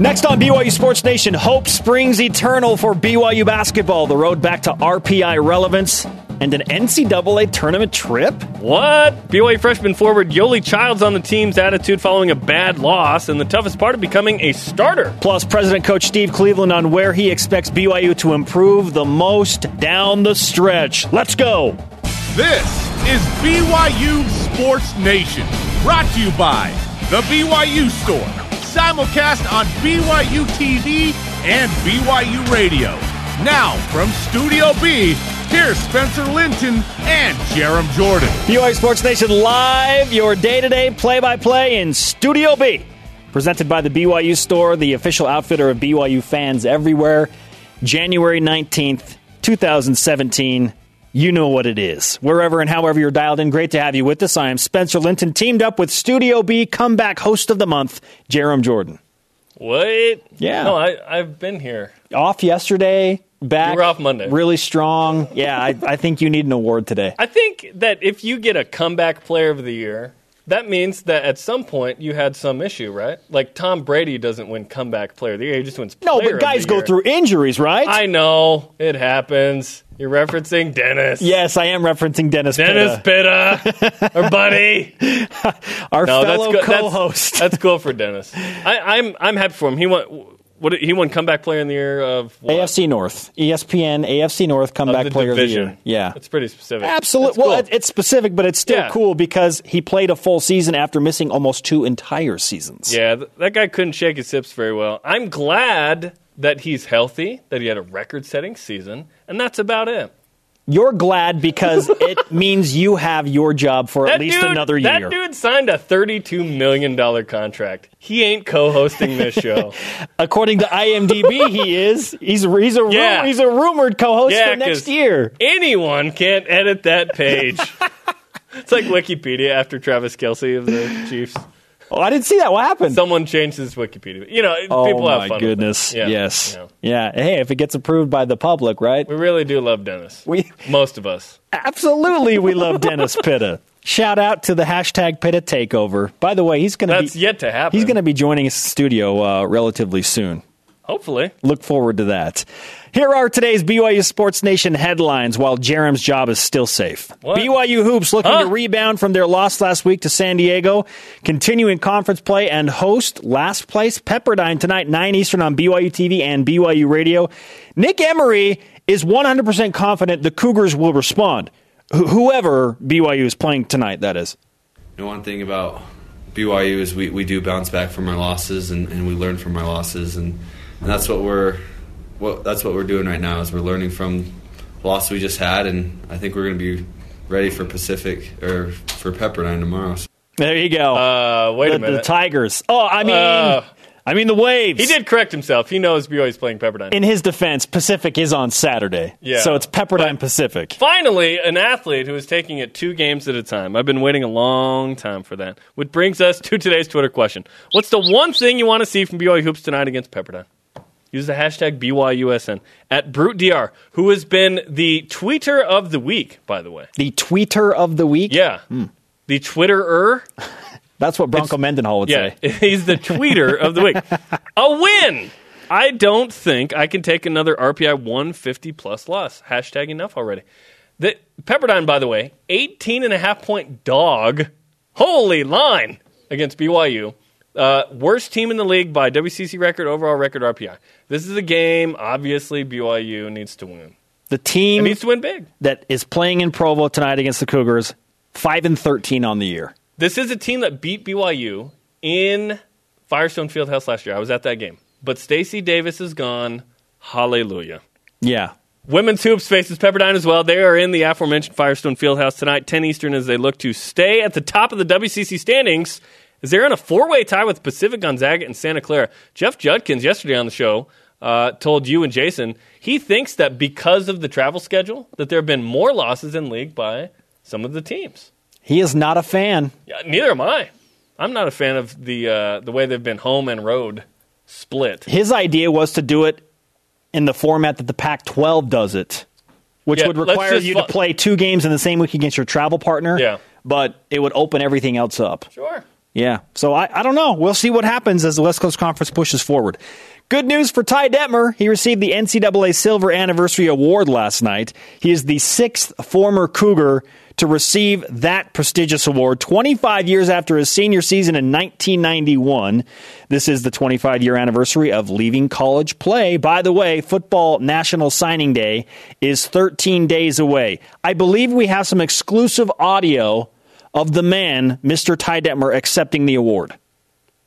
Next on BYU Sports Nation, hope springs eternal for BYU basketball. The road back to RPI relevance and an NCAA tournament trip. What? BYU freshman forward Yoeli Childs on the team's attitude following a bad loss, and the toughest part of becoming a starter. Plus, President Coach Steve Cleveland on where he expects BYU to improve the most down the stretch. Let's go. This is BYU Sports Nation, brought to you by the BYU Store simulcast on BYU TV and BYU Radio. Now, from Studio B, here's Spencer Linton and Jarom Jordan. BYU Sports Nation Live, your day to day play by play in Studio B. Presented by the BYU Store, the official outfitter of BYU fans everywhere. January 19th, 2017 you know what it is. Wherever and however you're dialed in, great to have you with us. I am Spencer Linton, teamed up with Studio B comeback host of the month, Jarom Jordan. What? Yeah. No, I, I've been here. Off yesterday, back. You were off Monday. Really strong. Yeah, I, I think you need an award today. I think that if you get a comeback player of the year, that means that at some point you had some issue, right? Like Tom Brady doesn't win comeback player of the year; he just wins. No, but guys go year. through injuries, right? I know it happens. You're referencing Dennis. Yes, I am referencing Dennis. Dennis Pitta, Pitta our buddy, our no, fellow that's co-host. That's, that's, cool for Dennis. I, am I'm, I'm happy for him. He won. What he won comeback player in the year of what? AFC North, ESPN AFC North comeback player division. of the year. Yeah, it's pretty specific. Absolutely. Well, cool. it's specific, but it's still yeah. cool because he played a full season after missing almost two entire seasons. Yeah, that guy couldn't shake his hips very well. I'm glad that he's healthy, that he had a record-setting season, and that's about it. You're glad because it means you have your job for that at least dude, another year. That dude signed a $32 million contract. He ain't co-hosting this show. According to IMDb, he is. He's a, he's a, yeah. he's a rumored co-host yeah, for next year. Anyone can't edit that page. it's like Wikipedia after Travis Kelce of the Chiefs. Oh, I didn't see that. What happened? Someone changed his Wikipedia. You know, oh, people have my fun. goodness. Yeah, yes. know. Yeah. Hey, if it gets approved by the public, right? We really do love Dennis. We most of us. Absolutely, we love Dennis Pitta. Shout out to the hashtag Pitta Takeover. By the way, he's going to That's be, yet to happen. He's going to be joining us studio uh, relatively soon. Hopefully. Look forward to that. Here are today's BYU Sports Nation headlines while Jarom's job is still safe. What? BYU Hoops looking huh? to rebound from their loss last week to San Diego, continuing conference play and host last place Pepperdine tonight, 9 Eastern on BYU TV and BYU Radio. Nick Emery is 100% confident the Cougars will respond. Wh- whoever BYU is playing tonight, that is. You know, one thing about BYU is we, we do bounce back from our losses and, and we learn from our losses and, and that's what we're what that's what we're doing right now is we're learning from the loss we just had and I think we're going to be ready for Pacific or for Pepperdine tomorrow. So. There you go. Uh, wait the, a minute. The Tigers. Oh, I mean, Uh, I mean the Waves. he did correct himself. He knows BYU's playing Pepperdine. In his defense, Pacific is on Saturday. Yeah. So it's Pepperdine Pacific. Finally, an athlete who is taking it two games at a time. I've been waiting a long time for that. Which brings us to today's Twitter question. What's the one thing you want to see from BYU Hoops tonight against Pepperdine? Use the hashtag BYUSN at BruteDR, who has been the tweeter of the week, by the way. The tweeter of the week? Yeah. Hmm. The Twitterer. That's what Bronco Mendenhall would Yeah, say. he's the tweeter of the week. A win. I don't think I can take another RPI 150 plus loss. Hashtag enough already. The, Pepperdine, by the way, 18 and a half point dog. Holy line against BYU. Uh, worst team in the league by WCC record, overall record RPI. This is a game, obviously, BYU needs to win. The It team needs to win big. that is playing in Provo tonight against the Cougars, 5 and 13 on the year. This is a team that beat BYU in Firestone Fieldhouse last year. I was at that game. But Stacy Davis is gone. Hallelujah. Yeah. Women's hoops faces Pepperdine as well. They are in the aforementioned Firestone Fieldhouse tonight, 10 Eastern, as they look to stay at the top of the WCC standings. As they're in a four-way tie with Pacific Gonzaga and Santa Clara. Jeff Judkins yesterday on the show uh, told you and Jason he thinks that because of the travel schedule that there have been more losses in league by some of the teams. He is not a fan. Yeah, neither am I. I'm not a fan of the uh, the way they've been home and road split. His idea was to do it in the format that the Pac 12 does it, which Yeah, would require you to play two games in the same week against your travel partner. Yeah. But it would open everything else up. Sure. Yeah. So I, I don't know. We'll see what happens as the West Coast Conference pushes forward. Good news for Ty Detmer. He received the NCAA Silver Anniversary Award last night. He is the sixth former Cougar to receive that prestigious award 25 years after his senior season in 1991. This is the 25 year anniversary of leaving college play. By the way, Football National Signing Day is 13 days away. I believe we have some exclusive audio of the man, Mr. Ty Detmer, accepting the award.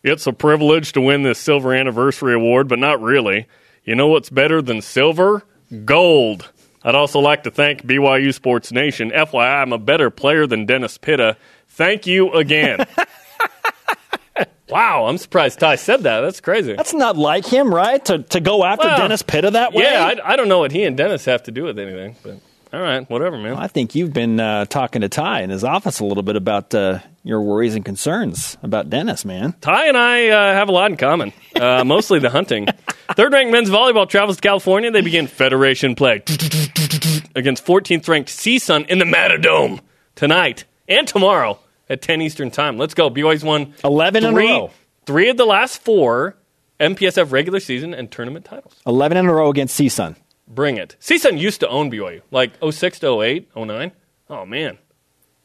It's a privilege to win this Silver Anniversary Award, but not really. You know what's better than silver? Gold. I'd also like to thank BYU Sports Nation. FYI, I'm a better player than Dennis Pitta. Thank you again. wow, I'm surprised Ty said that. That's crazy. That's not like him, right? To, to go after Well, Dennis Pitta that way? Yeah, I, I don't know what he and Dennis have to do with anything, but all right, whatever, man. I think you've been uh, talking to Ty in his office a little bit about uh, your worries and concerns about Dennis, man. Ty and I uh, have a lot in common, uh, mostly the hunting. Third ranked men's volleyball travels to California. They begin Federation play against 14th ranked CSUN in the Matadome tonight and tomorrow at 10 Eastern Time. Let's go. BYU's won 11 in a three, row. three of the last four MPSF regular season and tournament titles. 11 in a row against CSUN. Bring it. CSUN used to own BYU, like 06 to 08, 09. Oh, man.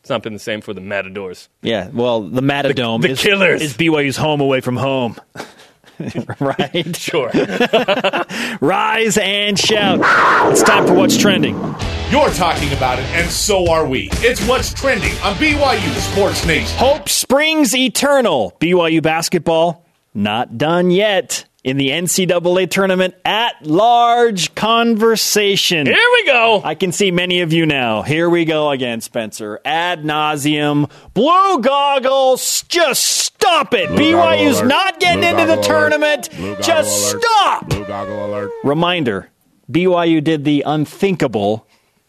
It's not been the same for the Matadors. Yeah, well, the Matadome The- the is, Killers. is BYU's home away from home. right? Sure. Rise and shout. It's time for What's Trending. You're talking about it, and so are we. It's what's trending on BYU Sports Nation. Hope springs eternal. BYU basketball not done yet. In the NCAA tournament at large conversation. Here we go. I can see many of you now. Here we go again, Spencer. Ad nauseum. Blue goggles. Just stop it. Blue BYU's not getting Blue into the tournament. Blue Just alert. stop. Blue goggle alert. Reminder BYU did the unthinkable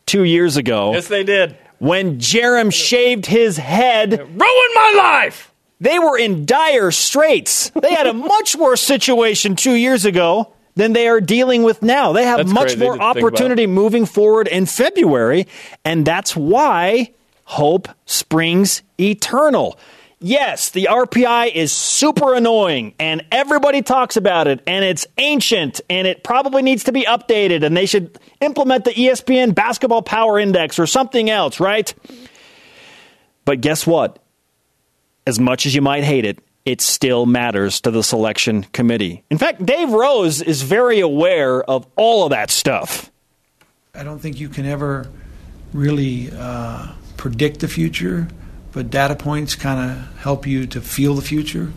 two years ago Yes, they did. when Jarom shaved his head. Ruined my life. They were in dire straits. They had a much worse situation two years ago than they are dealing with now. They have That's much more to think about. opportunity moving forward in February, and that's why hope springs eternal. Yes, the RPI is super annoying and everybody talks about it and it's ancient and it probably needs to be updated and they should implement the ESPN Basketball Power Index or something else, right? But guess what? As much as you might hate it, it still matters to the selection committee. In fact, Dave Rose is very aware of all of that stuff. I don't think you can ever really uh, predict the future, but data points kind of help you to feel the future,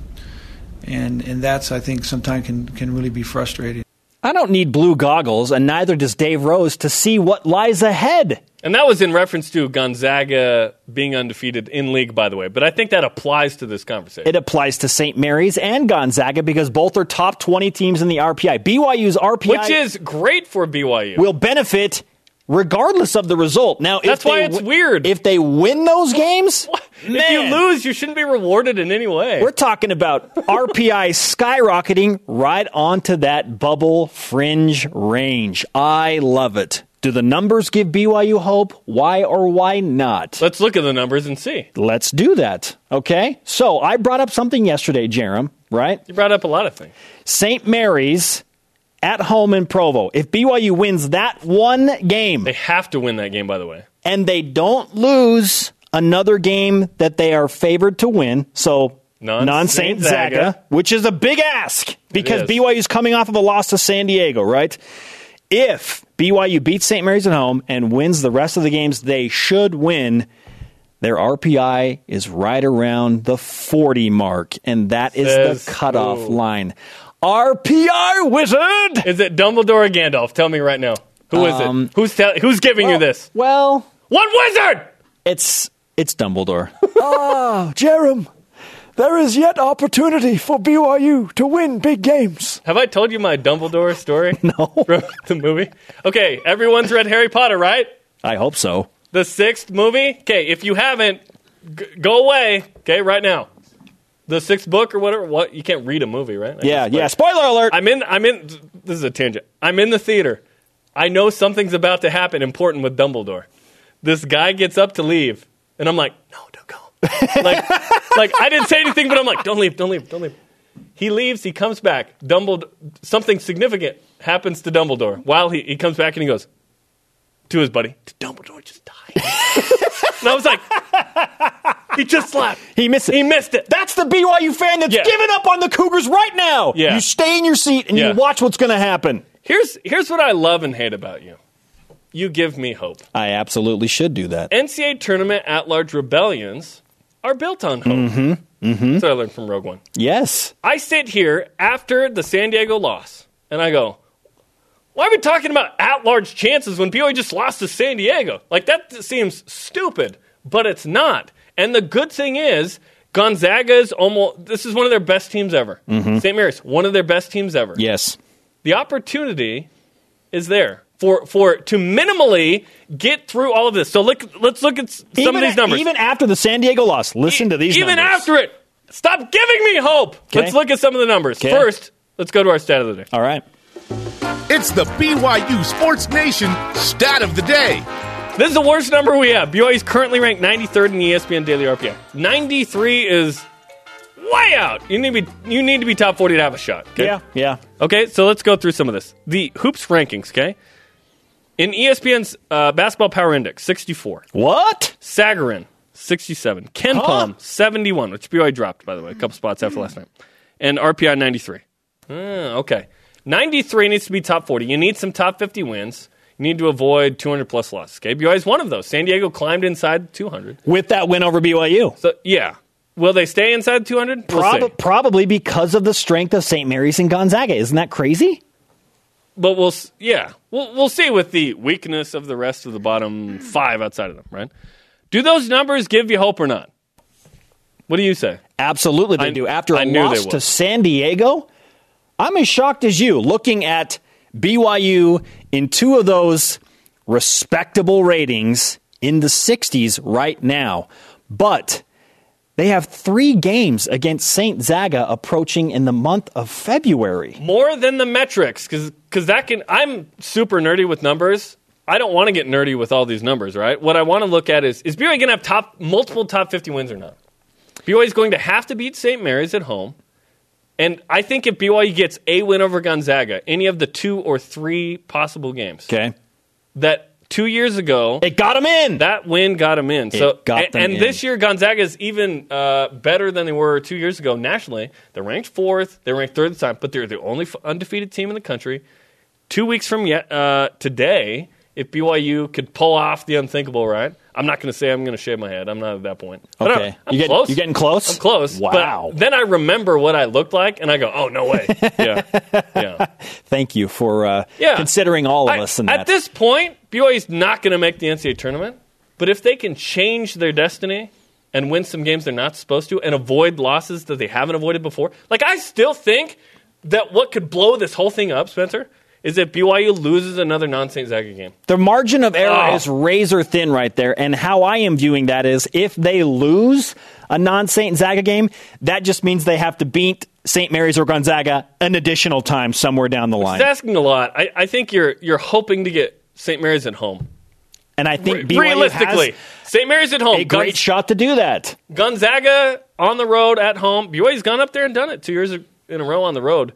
and and that's I think sometimes can can really be frustrating. I don't need blue goggles, and neither does Dave Rose to see what lies ahead. And that was in reference to Gonzaga being undefeated in league, by the way. But I think that applies to this conversation. It applies to St. Mary's and Gonzaga because both are top 20 teams in the RPI. BYU's RPI which is great for BYU. will benefit regardless of the result. Now, if That's why they it's weird. If they win those games, if you lose, you shouldn't be rewarded in any way. We're talking about RPI skyrocketing right onto that bubble fringe range. I love it. Do the numbers give BYU hope? Why or why not? Let's look at the numbers and see. Let's do that. Okay? So I brought up something yesterday, Jarom, right? You brought up a lot of things. St. Mary's at home in Provo. If BYU wins that one game They have to win that game, by the way. and they don't lose another game that they are favored to win, so Non- Saint Zaga, Zaga. which is a big ask because is. BYU is coming off of a loss to San Diego, right? If BYU beats St. Mary's at home and wins the rest of the games they should win, their RPI is right around the 40 mark, and that is Says the cutoff who? line. RPI wizard! Is it Dumbledore or Gandalf? Tell me right now. Who is Um, it? Who's tell- Who's giving you this? Well, What wizard? it's it's Dumbledore. Ah, Jarom, there is yet opportunity for BYU to win big games. Have I told you my Dumbledore story? no. From the movie? Okay, everyone's read Harry Potter, right? I hope so. The sixth movie? Okay, if you haven't, g- go away, okay, right now. The sixth book or whatever. What? You can't read a movie, right? I Yeah, yeah. Spoiler alert. I'm in. I'm in. This is a tangent. I'm in the theater. I know something's about to happen important with Dumbledore. This guy gets up to leave, and I'm like, "No, don't go." like, like I didn't say anything, but I'm like, don't leave, don't leave, don't leave. He leaves. He comes back. Dumbledore. Something significant happens to Dumbledore. While he, he comes back and he goes to his buddy, Dumbledore just died. and I was like, he just slapped. He missed it. He missed it. That's the BYU fan that's Yeah. giving up on the Cougars right now. Yeah. You stay in your seat and Yeah. you watch what's going to happen. Here's here's what I love and hate about you. You give me hope. I absolutely should do that. NCAA tournament at large rebellions are built on hope. Mm-hmm. Mm-hmm. That's what I learned from Rogue One. Yes. I sit here after the San Diego loss and I go, why are we talking about at large chances when BYU just lost to San Diego? Like, that seems stupid, but it's not. And the good thing is, Gonzaga is almost, this is one of their best teams ever. Mm-hmm. St. Mary's, one of their best teams ever. Yes. The opportunity is there. For, for to minimally get through all of this. So look, let's look at some even, of these numbers. Even after the San Diego loss, listen to these Even numbers. after it, stop giving me hope. Okay. Let's look at some of the numbers. Okay. First, let's go to our stat of the day. All right. It's the BYU Sports Nation stat of the day. This is the worst number we have. BYU is currently ranked 93rd in the ESPN Daily RPI. 93 is way out. You need to be you need to be top 40 to have a shot. Okay? Yeah. Yeah. Okay, so let's go through some of this. The hoops rankings. Okay, in ESPN's uh, Basketball Power Index, 64. What? Sagarin, 67. KenPom, 71, which BYU dropped, by the way, a couple spots after last night. And RPI, 93. Ah, okay. 93 needs to be top 40. You need some top 50 wins. You need to avoid 200 plus losses. Okay, BYU is one of those. San Diego climbed inside 200. With that win over BYU. So, yeah. Will they stay inside 200? We'll Prob- probably because of the strength of St. Mary's and Gonzaga. Isn't that crazy? But we'll, yeah, we'll, we'll see with the weakness of the rest of the bottom five outside of them, right? Do those numbers give you hope or not? What do you say? Absolutely, they I- do. After a I knew they loss to San Diego, I'm as shocked as you looking at BYU in two of those respectable ratings in the 60s right now. But they have three games against St. Zaga approaching in the month of February. more than the metrics because that can i'm super nerdy with numbers i don't want to get nerdy with all these numbers right what i want to look at is is BYU going to have top multiple top 50 wins or not BYU is going to have to beat St. Mary's at home and I think if BYU gets a win over Gonzaga any of the two or three possible games Okay. that 2 years ago It got them in. that win got them in. So got and, them and in. this year Gonzaga is even uh, better than they were two years ago nationally. They're ranked fourth. They're ranked third this time, but they're the only undefeated team in the country. Two weeks from yet uh, today, if BYU could pull off the unthinkable, right? I'm not going to say I'm going to shave my head. I'm not at that point. But Okay. I'm, You get- close. You're getting close? I'm close. Wow. But then I remember what I looked like, and I go, "Oh no way!" yeah, yeah. Thank you for uh, Yeah. considering all of I- us in that. At this point, BYU's not going to make the NCAA tournament. But if they can change their destiny and win some games they're not supposed to and avoid losses that they haven't avoided before, like I still think that what could blow this whole thing up, Spencer, is if BYU loses another non-St. Zaga game. The margin of error Oh. is razor thin right there. And how I am viewing that is if they lose a non St. Zaga game, that just means they have to beat St. Mary's or Gonzaga an additional time somewhere down the line. It's asking a lot. I, I think you're you're hoping to get St. Mary's at home. And I think Re- BYU realistically, St. Mary's at home. a great Gonz- shot to do that. Gonzaga on the road at home. BYU's gone up there and done it two years in a row on the road.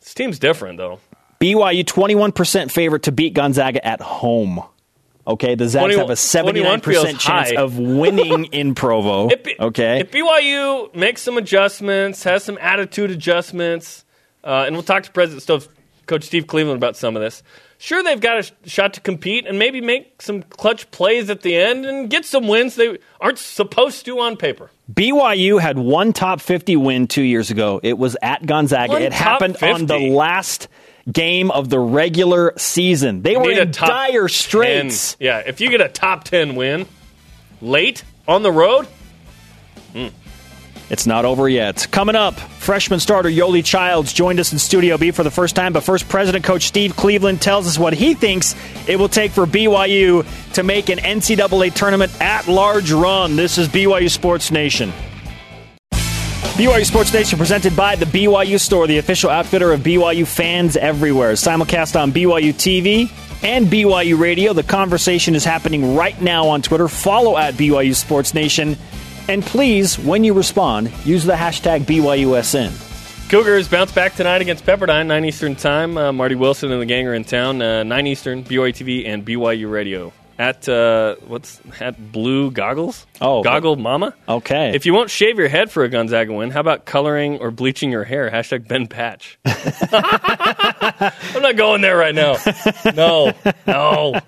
This team's different though. BYU 21% favorite to beat Gonzaga at home. Okay, the Zags 21 have a 21 feels 79% chance of winning in Provo. If, okay. If BYU makes some adjustments, has some attitude adjustments, uh, and we'll talk to President Stoach, Coach Steve Cleveland about some of this. Sure, they've got a sh- shot to compete and maybe make some clutch plays at the end and get some wins they aren't supposed to on paper. BYU had one top 50 win two years ago. It was at Gonzaga. One it happened on the last game of the regular season. They were in dire 10. straits. Yeah, if you get a top 10 win late on the road, It's not over yet. Coming up, freshman starter Yoeli Childs joined us in Studio B for the first time, but first, President Coach Steve Cleveland tells us what he thinks it will take for BYU to make an NCAA tournament at large run. This is BYU Sports Nation. BYU Sports Nation presented by the BYU Store, the official outfitter of BYU fans everywhere. Simulcast on BYU TV and BYU Radio. The conversation is happening right now on Twitter. Follow at BYU Sports Nation And please, when you respond, use the hashtag BYUSN. Cougars bounce back tonight against Pepperdine, 9 Eastern time. Uh, Marty Wilson and the gang are in town. Uh, 9 Eastern, BYU TV and BYU Radio. At uh, what's at Blue Goggles? Oh, Goggle Mama. Okay. If you won't shave your head for a Gonzaga win, how about coloring or bleaching your hair? Hashtag Ben Patch. I'm not going there right now. No, no.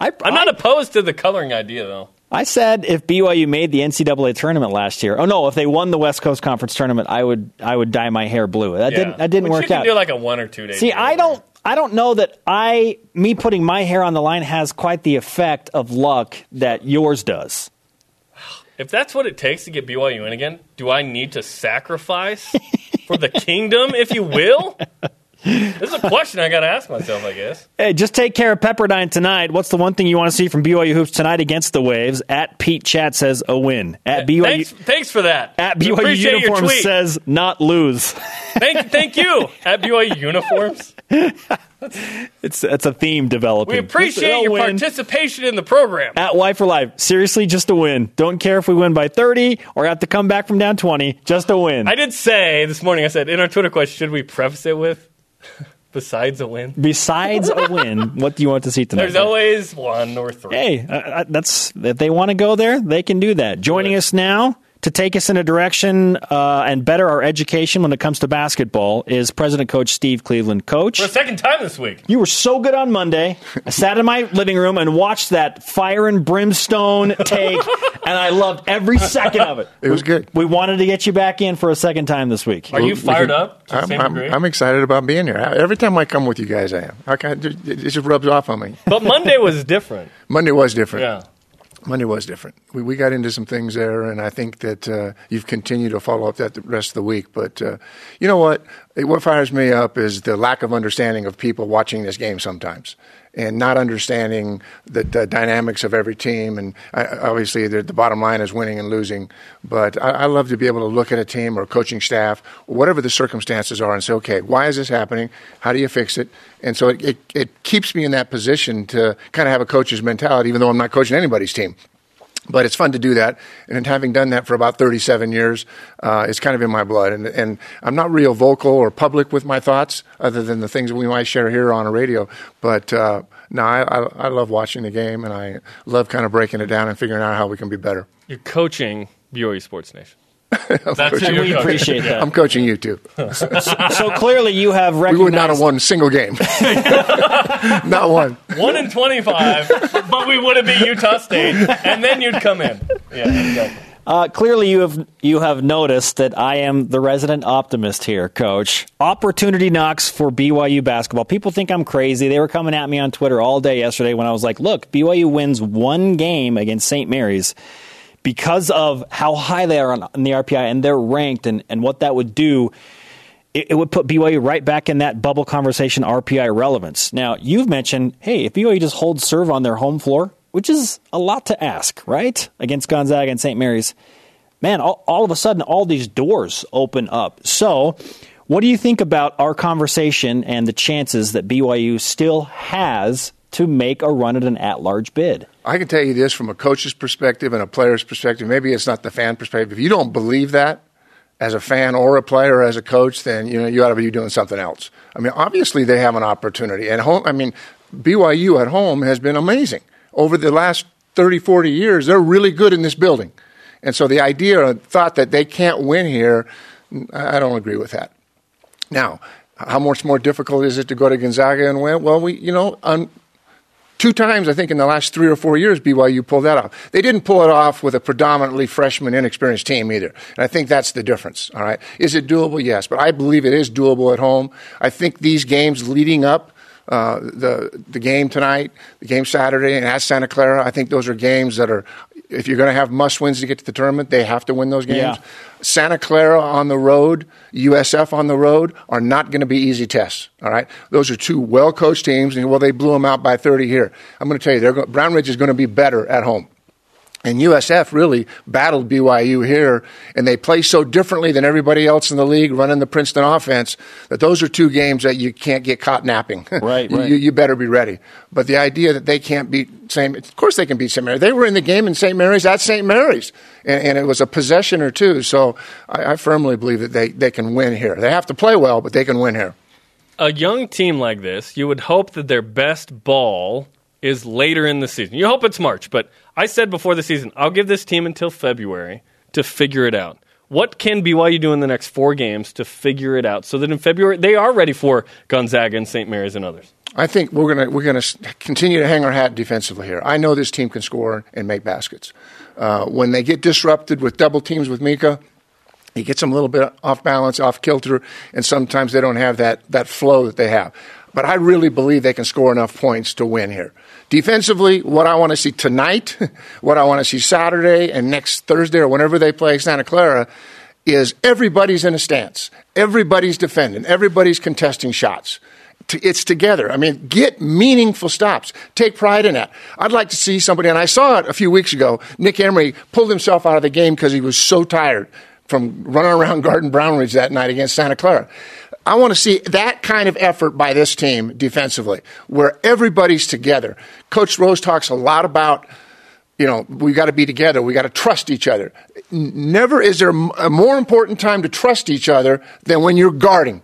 I, I'm not opposed to the coloring idea though. I said if BYU made the NCAA tournament last year, oh no, if they won the West Coast Conference tournament, I would I would dye my hair blue. That didn't that didn't Which work you can out. do like a one or two days. See, I don't I don't know that I me putting my hair on the line has quite the effect of luck that yours does. If that's what it takes to get BYU in again, do I need to sacrifice for the kingdom, if you will? This is a question I got to ask myself, I guess. Hey, just take care of Pepperdine tonight. What's the one thing you want to see from BYU hoops tonight against the Waves? At Pete Chat says a win. At BYU Thanks, thanks for that. at BYU uniforms says not lose. Thank, thank you. At BYU uniforms, It's it's a theme developing. we appreciate your win. participation in the program. At Y for Life, seriously, just a win. Don't care if we win by 30 or have to come back from down 20. Just a win. I did say this morning. I said in our Twitter question, should we preface it with besides a win? Besides a win, what do you want to see tonight? There's always one or three. hey, uh, that's if they want to go there, they can do that. Joining us now to take us in a direction uh, and better our education when it comes to basketball is President Coach Steve Cleveland. Coach, For a second time this week. you were so good on Monday. I sat in my living room and watched that fire and brimstone take, and I loved every second of it. It was good. We wanted to get you back in for a second time this week. Are you fired up to I'm, same I'm. I'm excited about being here. Every time I come with you guys, I am. I kind it just rubs off on me. but Monday was different. Monday was different. Yeah. Monday was different. We, we got into some things there, and I think that uh, you've continued to follow up that the rest of the week. But uh, you know what? What fires me up is the lack of understanding of people watching this game sometimes, and not understanding the, the dynamics of every team. And I, obviously, the, bottom line is winning and losing. But I, I love to be able to look at a team or coaching staff, whatever the circumstances are, and say, okay, why is this happening? How do you fix it? And so it, it, it keeps me in that position to kind of have a coach's mentality, even though I'm not coaching anybody's team but it's fun to do that. And having done that for about 37 years, uh, it's kind of in my blood. And, and I'm not real vocal or public with my thoughts, other than the things we might share here on a radio. But uh, no, I, I, I love watching the game, and I love kind of breaking it down and figuring out how we can be better. You're coaching BYU Sports Nation. That's coaching we coaching. appreciate that. I'm coaching you too. So clearly, you have We would not have won a single game. not one. One in 25, but we would have beat Utah State, and then you'd come in. Yeah, exactly. Uh, clearly, you have you have noticed that I am the resident optimist here, Coach. Opportunity knocks for BYU basketball. People think I'm crazy. They were coming at me on Twitter all day yesterday when I was like, "Look, BYU wins one game against St. Mary's because of how high they are on, on the RPI and they're ranked, and and what that would do." It, it would put BYU right back in that bubble conversation RPI relevance. Now, you've mentioned, hey, if BYU just holds serve on their home floor, which is a lot to ask, right? Against Gonzaga and St. Mary's, man, all, all of a sudden, all these doors open up. So, what do you think about our conversation and the chances that BYU still has to make a run at an at large bid? I can tell you this from a coach's perspective and a player's perspective. Maybe it's not the fan perspective. If you don't believe that as a fan or a player or as a coach, then you know you ought to be doing something else. I mean, obviously they have an opportunity. And home, I mean, BYU at home has been amazing over the last 30, 40 years. They're really good in this building, and so the idea or thought that they can't win here, I don't agree with that. Now, how much more difficult is it to go to Gonzaga and win? Well, we, you know, un, two times I think in the last three or four years BYU pulled that off. They didn't pull it off with a predominantly freshman, inexperienced team either, and I think that's the difference. All right, is it doable? Yes, but I believe it is doable at home. I think these games leading up. Uh, the the game tonight, the game Saturday, and at Santa Clara. I think those are games that are, if you're going to have must wins to get to the tournament, they have to win those games. Yeah. Santa Clara on the road, USF on the road are not going to be easy tests. All right, those are two well coached teams, and well, they blew them out by 30 here. I'm going to tell you, they're Brownridge is going to be better at home. And USF really battled BYU here, and they play so differently than everybody else in the league running the Princeton offense that those are two games that you can't get caught napping. Right, You- right. You, you better be ready. But the idea that they can't beat St. Of course they can beat St. Mary's. They were in the game in St. Mary's at St. Mary's, and, and it was a possession or two. So I, I firmly believe that they, they can win here. They have to play well, but they can win here. a young team like this, you would hope that their best ball is later in the season. You hope it's March, but I said before the season, I'll give this team until February to figure it out. What can BYU do in the next four games to figure it out so that in February they are ready for Gonzaga and St. Mary's and others? I think we're gonna we're gonna continue to hang our hat defensively here. I know this team can score and make baskets. Uh, when they get disrupted with double teams with Mika, he gets them a little bit off balance, off kilter, and sometimes they don't have that that flow that they have. But I really believe they can score enough points to win here. Defensively, what I want to see tonight, what I want to see Saturday and next Thursday or whenever they play Santa Clara, is everybody's in a stance. Everybody's defending. Everybody's contesting shots. It's together. I mean, get meaningful stops. Take pride in that. I'd like to see somebody, and I saw it a few weeks ago. Nick Emery pulled himself out of the game because he was so tired from running around Garden Brownridge that night against Santa Clara. I want to see that kind of effort by this team defensively, where everybody's together. Coach Rose talks a lot about you know, we got to be together. We got to trust each other. Never is there a more important time to trust each other than when you're guarding.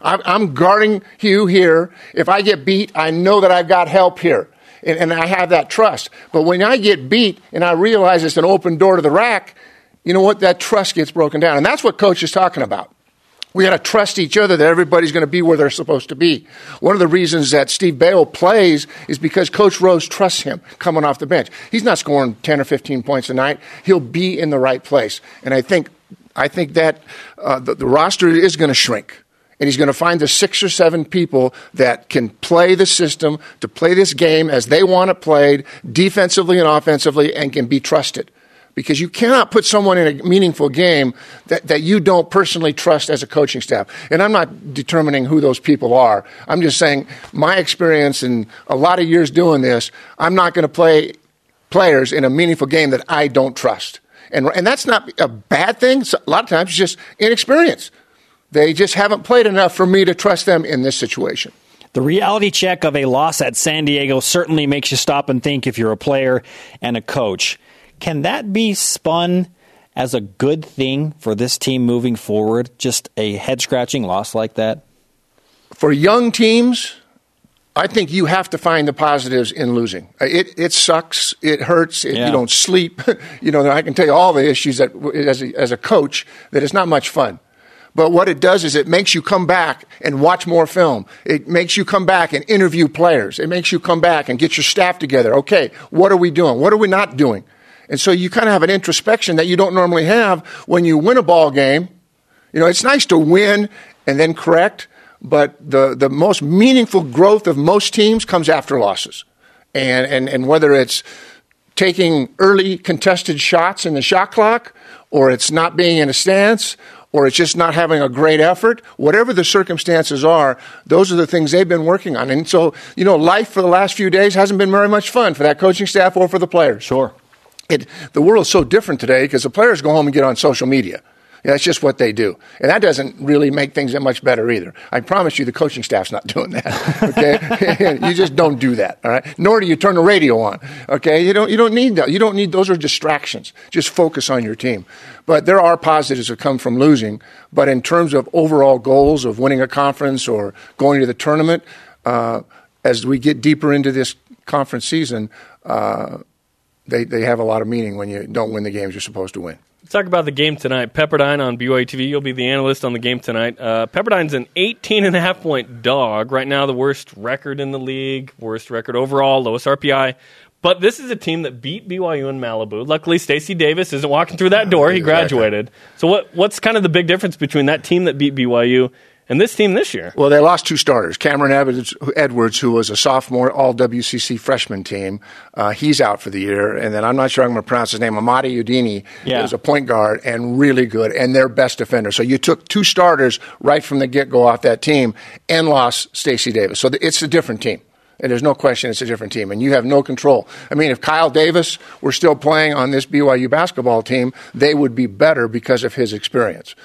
I'm, I'm guarding you here. If I get beat, I know that I've got help here. And, and I have that trust. But when I get beat and I realize it's an open door to the rack, you know what? That trust gets broken down. And that's what coach is talking about. We got to trust each other that everybody's going to be where they're supposed to be. One of the reasons that Steve Beo plays is because Coach Rose trusts him coming off the bench. He's not scoring 10 or 15 points a night. He'll be in the right place. And I think, I think that uh, the, the roster is going to shrink. And he's going to find the six or seven people that can play the system, to play this game as they want it played, defensively and offensively, and can be trusted because you cannot put someone in a meaningful game that, that you don't personally trust as a coaching staff. And I'm not determining who those people are. I'm just saying my experience in a lot of years doing this, I'm not going to play players in a meaningful game that I don't trust. And, and that's not a bad thing. A lot of times it's just inexperience. They just haven't played enough for me to trust them in this situation. The reality check of a loss at San Diego certainly makes you stop and think if you're a player and a coach. Can that be spun as a good thing for this team moving forward? Just a head scratching loss like that? for young teams, I think you have to find the positives in losing. It it sucks. It hurts. It, Yeah. You don't sleep. you know, I can tell you all the issues that as a, as a coach that it's not much fun. But what it does is it makes you come back and watch more film. It makes you come back and interview players. It makes you come back and get your staff together. Okay, what are we doing? What are we not doing? And so you kind of have an introspection that you don't normally have when you win a ball game. You know, it's nice to win and then correct, but the, the most meaningful growth of most teams comes after losses. And, and, and whether it's taking early contested shots in the shot clock, or it's not being in a stance, or it's just not having a great effort, whatever the circumstances are, those are the things they've been working on. And so, you know, life for the last few days hasn't been very much fun for that coaching staff or for the players. Sure. It, the world's so different today because the players go home and get on social media. Yeah, that's just what they do. And that doesn't really make things that much better either. I promise you the coaching staff's not doing that. Okay? you just don't do that, all right? Nor do you turn the radio on. Okay? You don't you don't need that. You don't need those are distractions. Just focus on your team. But there are positives that come from losing, but in terms of overall goals of winning a conference or going to the tournament, uh, as we get deeper into this conference season, uh, they, they have a lot of meaning when you don't win the games you're supposed to win. Let's talk about the game tonight. Pepperdine on BYU TV. You'll be the analyst on the game tonight. Uh, Pepperdine's an 18 and a half point dog. Right now, the worst record in the league, worst record overall, lowest RPI. But this is a team that beat BYU in Malibu. Luckily, Stacy Davis isn't walking through that door. He graduated. So, what what's kind of the big difference between that team that beat BYU and this team this year? Well, they lost two starters. Kameron Edwards, who was a sophomore All WCC freshman team, uh, he's out for the year. And then I'm not sure I'm going to pronounce his name. Amadi Udenyi Yeah. is a point guard and really good, and their best defender. So you took two starters right from the get go off that team and lost Stacy Davis. So it's a different team. And there's no question it's a different team, and you have no control. I mean, if Kyle Davis were still playing on this BYU basketball team, they would be better because of his experience.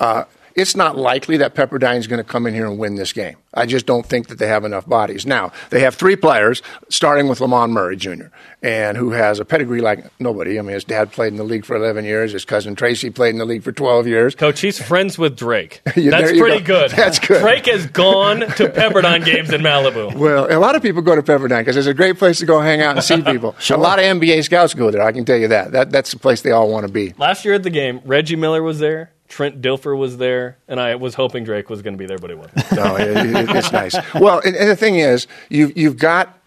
Uh, it's not likely that Pepperdine is going to come in here and win this game. I just don't think that they have enough bodies. Now, they have three players, starting with Lamond Murray Jr., and who has a pedigree like nobody. I mean, his dad played in the league for 11 years. His cousin Tracy played in the league for 12 years. Coach, he's friends with Drake. Yeah, That's pretty go. good. That's good. Drake has gone to Pepperdine games in Malibu. Well, a lot of people go to Pepperdine because it's a great place to go hang out and see people. A lot of NBA scouts go there. I can tell you that. that that's the place they all want to be. Last year at the game, Reggie Miller was there, Trent Dilfer was there, and I was hoping Drake was going to be there, but he wasn't. No, it, it, it's nice. Well, and, and the thing is, you've you've got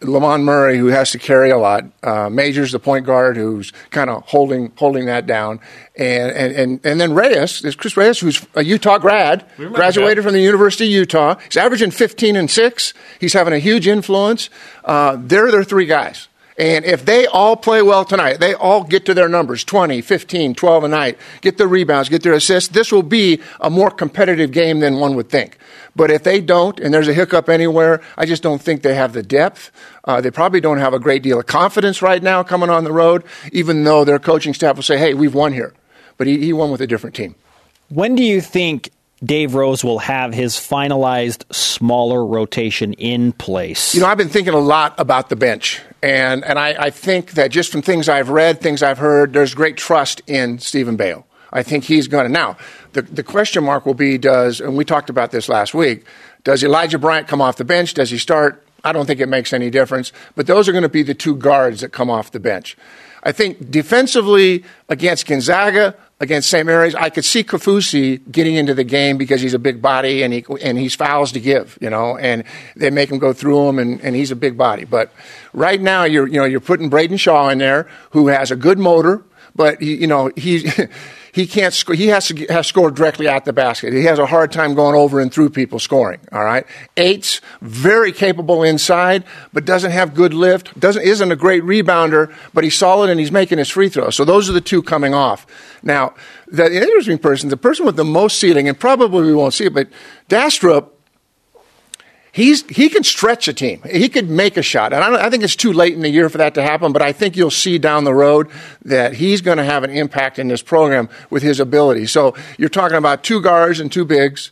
Lamond Murray who has to carry a lot. Uh, Majors, the point guard, who's kind of holding holding that down, and and and, and then Reyes, there's Chris Reyes, who's a Utah grad, graduated that. from the University of Utah. He's averaging 15 and six. He's having a huge influence. Uh, they're their three guys. And if they all play well tonight, they all get to their numbers 20, 15, 12 a night, get their rebounds, get their assists, this will be a more competitive game than one would think. But if they don't, and there's a hiccup anywhere, I just don't think they have the depth. Uh, they probably don't have a great deal of confidence right now coming on the road, even though their coaching staff will say, hey, we've won here. But he, he won with a different team. When do you think Dave Rose will have his finalized smaller rotation in place? You know, I've been thinking a lot about the bench, and and I, I think that just from things I've read, things I've heard, there's great trust in Steven Beo. I think he's going to now. The the question mark will be does, and we talked about this last week. Does Elijah Bryant come off the bench? Does he start? I don't think it makes any difference. But those are going to be the two guards that come off the bench. I think defensively against Gonzaga, against St. Mary's, I could see Kaufusi getting into the game because he's a big body and he and he's fouls to give, you know, and they make him go through them, and, and he's a big body. But right now, you're you know you're putting Braiden Shaw in there, who has a good motor, but he, you know he. He can't score. He has to has scored directly at the basket. He has a hard time going over and through people scoring. All right, Eights very capable inside, but doesn't have good lift. Doesn't isn't a great rebounder, but he's solid and he's making his free throws. So those are the two coming off. Now, the interesting person, the person with the most ceiling, and probably we won't see it, but Dastrup he's he can stretch a team. He could make a shot, and I, I think it's too late in the year for that to happen. But I think you'll see down the road that he's going to have an impact in this program with his ability. So you're talking about two guards and two bigs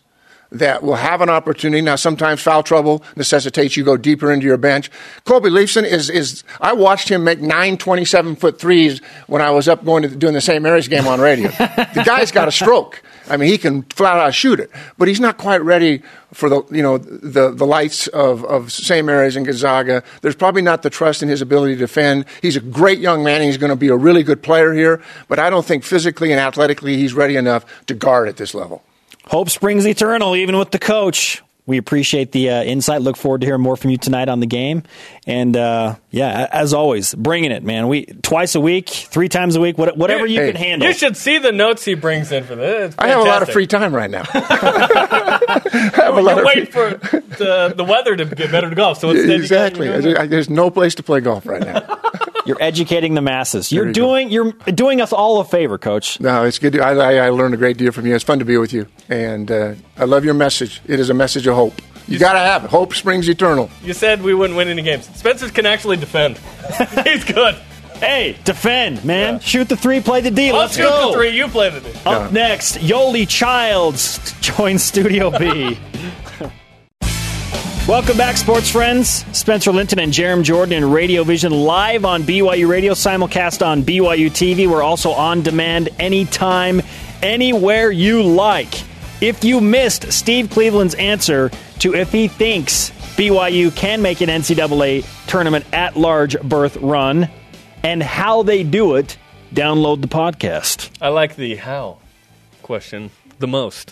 that will have an opportunity. Now, sometimes foul trouble necessitates you go deeper into your bench. Colby Leifson is, is I watched him make nine 27 foot threes when I was up going to doing the St. Mary's game on radio. the guy's got a stroke. I mean, he can flat out shoot it, but he's not quite ready for the, you know, the, the lights of, of St. Mary's and Gonzaga. There's probably not the trust in his ability to defend. He's a great young man he's going to be a really good player here, but I don't think physically and athletically he's ready enough to guard at this level. Hope springs eternal, even with the coach. We appreciate the uh, insight. Look forward to hearing more from you tonight on the game. And uh, yeah, as always, bringing it, man. We twice a week, three times a week, what- whatever you Hey, can handle. You should see the notes he brings in for this. I have a lot of free time right now. I have a lot You're of waiting free- for the, the weather to get better to golf. So instead, exactly. You got, you're doing There's no place to play golf right now. You're educating the masses. You're you go. doing you're doing us all a favor, Coach. No, it's good. To, I, I, I learned a great deal from you. It's fun to be with you, and uh, I love your message. It is a message of hope. You got to have it. Hope springs eternal. you said we wouldn't win any games. Spencer can actually defend. He's good. Hey, defend, man. Shoot the three, play the D. I'll Let's shoot go. the three. You play the D. Up next, Yoeli Childs joins Studio B. Welcome back, sports friends. Spencer Linton and Jarom Jordan in Radio Vision live on BYU Radio, simulcast on BYU TV. We're also on demand anytime, anywhere you like. If you missed Steve Cleveland's answer to if he thinks BYU can make an NCAA tournament at large berth run and how they do it, download the podcast. I like the how question the most.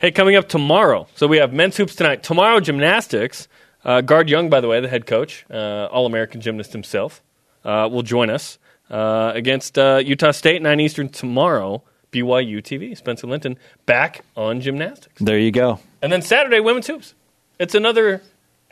Hey, coming up tomorrow. So we have men's hoops tonight. Tomorrow, gymnastics. Uh, Guard Young, by the way, the head coach, uh, All American gymnast himself, uh, will join us uh, against uh, Utah State, 9 Eastern tomorrow. BYU TV. Spencer Linton back on gymnastics. There you go. And then Saturday, women's hoops. It's another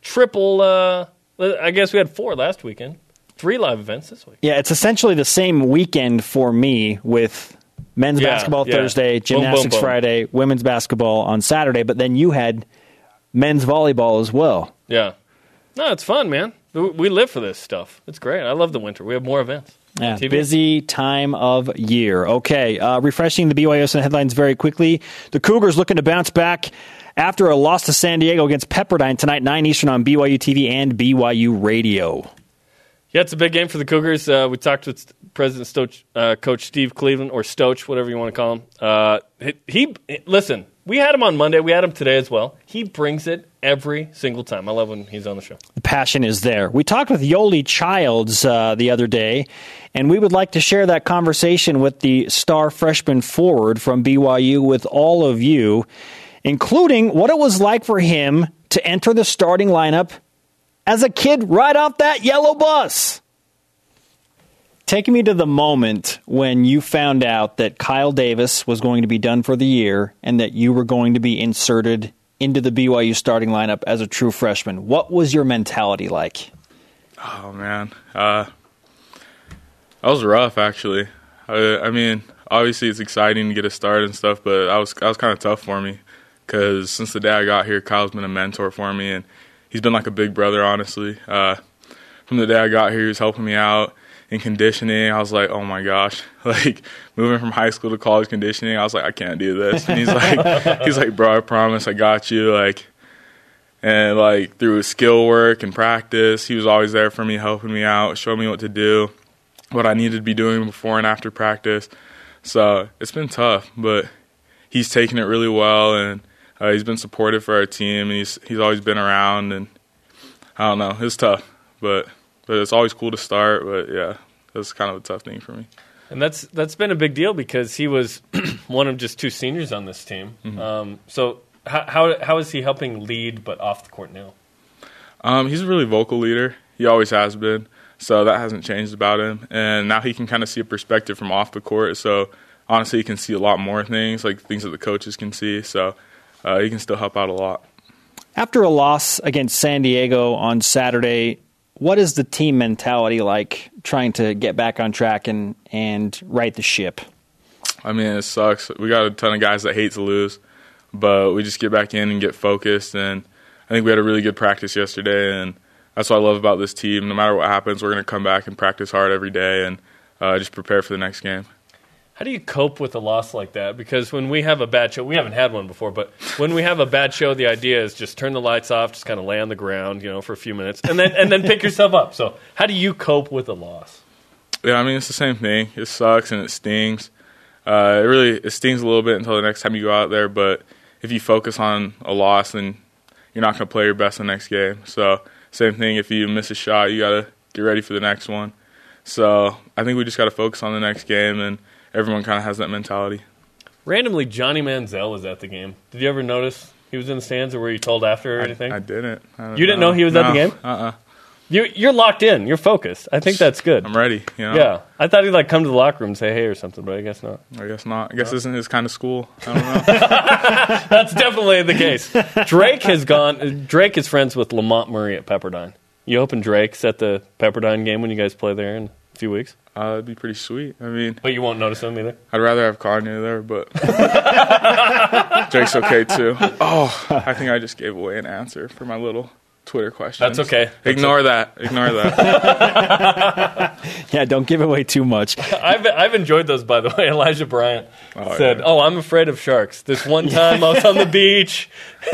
triple. Uh, I guess we had four last weekend. Three live events this week. Yeah, it's essentially the same weekend for me with men's Yeah, basketball yeah. Thursday, gymnastics boom, boom. Friday, women's basketball on Saturday, but then you had men's volleyball as well. Yeah. No, it's fun, man. We live for this stuff. It's great. I love the winter. We have more events. Yeah, busy time of year. Okay, uh, refreshing the BYU headlines very quickly. The Cougars looking to bounce back after a loss to San Diego against Pepperdine tonight, 9 Eastern on BYU TV and BYU Radio. Yeah, it's a big game for the Cougars. Uh, we talked with President Stoach, uh, Coach Steve Cleveland, or Stoach, whatever you want to call him. Uh, he, he, listen. We had him on Monday. We had him today as well. He brings it every single time. I love when he's on the show. The passion is there. We talked with Yoeli Childs uh, the other day, and we would like to share that conversation with the star freshman forward from BYU with all of you, including what it was like for him to enter the starting lineup as a kid right off that yellow bus. Taking me to the moment when you found out that Kyle Davis was going to be done for the year and that you were going to be inserted into the BYU starting lineup as a true freshman. What was your mentality like? Oh man, uh, that was rough actually. I, I, mean, obviously it's exciting to get a start and stuff, but I was that was kind of tough for me because since the day I got here, Kyle's been a mentor for me and he's been like a big brother. Honestly, uh, from the day I got here, he was helping me out in conditioning. I was like, oh my gosh, like moving from high school to college conditioning. I was like, I can't do this. And he's like, he's like, bro, I promise, I got you. Like, and like through skill work and practice, he was always there for me, helping me out, showing me what to do, what I needed to be doing before and after practice. So it's been tough, but he's taken it really well, and uh, he's been supportive for our team, and he's he's always been around. And I don't know, it's tough, but but it's always cool to start. But yeah, that's kind of a tough thing for me. And that's that's been a big deal because he was one of just two seniors on this team. Mm-hmm. Um, so how, how how is he helping lead, but off the court now? Um, he's a really vocal leader. He always has been. So that hasn't changed about him. And now he can kind of see a perspective from off the court. So honestly, he can see a lot more things, like things that the coaches can see. So uh, he can still help out a lot. After a loss against San Diego on Saturday, what is the team mentality like trying to get back on track and, and right the ship? I mean, it sucks. We got a ton of guys that hate to lose, but we just get back in and get focused. And I think we had a really good practice yesterday, and that's what I love about this team. No matter what happens, we're going to come back and practice hard every day and uh, just prepare for the next game. How do you cope with a loss like that? Because when we have a bad show, we haven't had one before, but when we have a bad show, the idea is just turn the lights off, just kind of lay on the ground, you know, for a few minutes, and then and then pick yourself up. So, how do you cope with a loss? Yeah, I mean it's the same thing. It sucks and it stings. Uh, it really it stings a little bit until the next time you go out there. But if you focus on a loss, then you're not going to play your best the next game. So same thing. If you miss a shot, you got to get ready for the next one. So I think we just got to focus on the next game and everyone kind of has that mentality. Randomly, Johnny Manziel was at the game. Did you ever notice he was in the stands, or were you told after or anything? I, I didn't. I you didn't know. know he was no. at the game? Uh uh-uh. uh you, you're locked in. You're focused. I think that's good. I'm ready. You know? Yeah, I thought he'd like come to the locker room and say hey or something, but I guess not. I guess not. I guess no. this isn't his kind of school. I don't know. that's definitely the case. Drake has gone. Drake is friends with Lamond Murray at Pepperdine. You hoping Drake's at the Pepperdine game when you guys play there in a few weeks? Uh, that'd be pretty sweet. I mean, but you won't notice him either. I'd rather have Kanye there, but Drake's okay too. Oh, I think I just gave away an answer for my little Twitter question. That's okay. Ignore that. Ignore that. yeah, don't give away too much. I've I've enjoyed those by the way. Elijah Bryant oh, said, yeah. "Oh, I'm afraid of sharks." This one time I was on the beach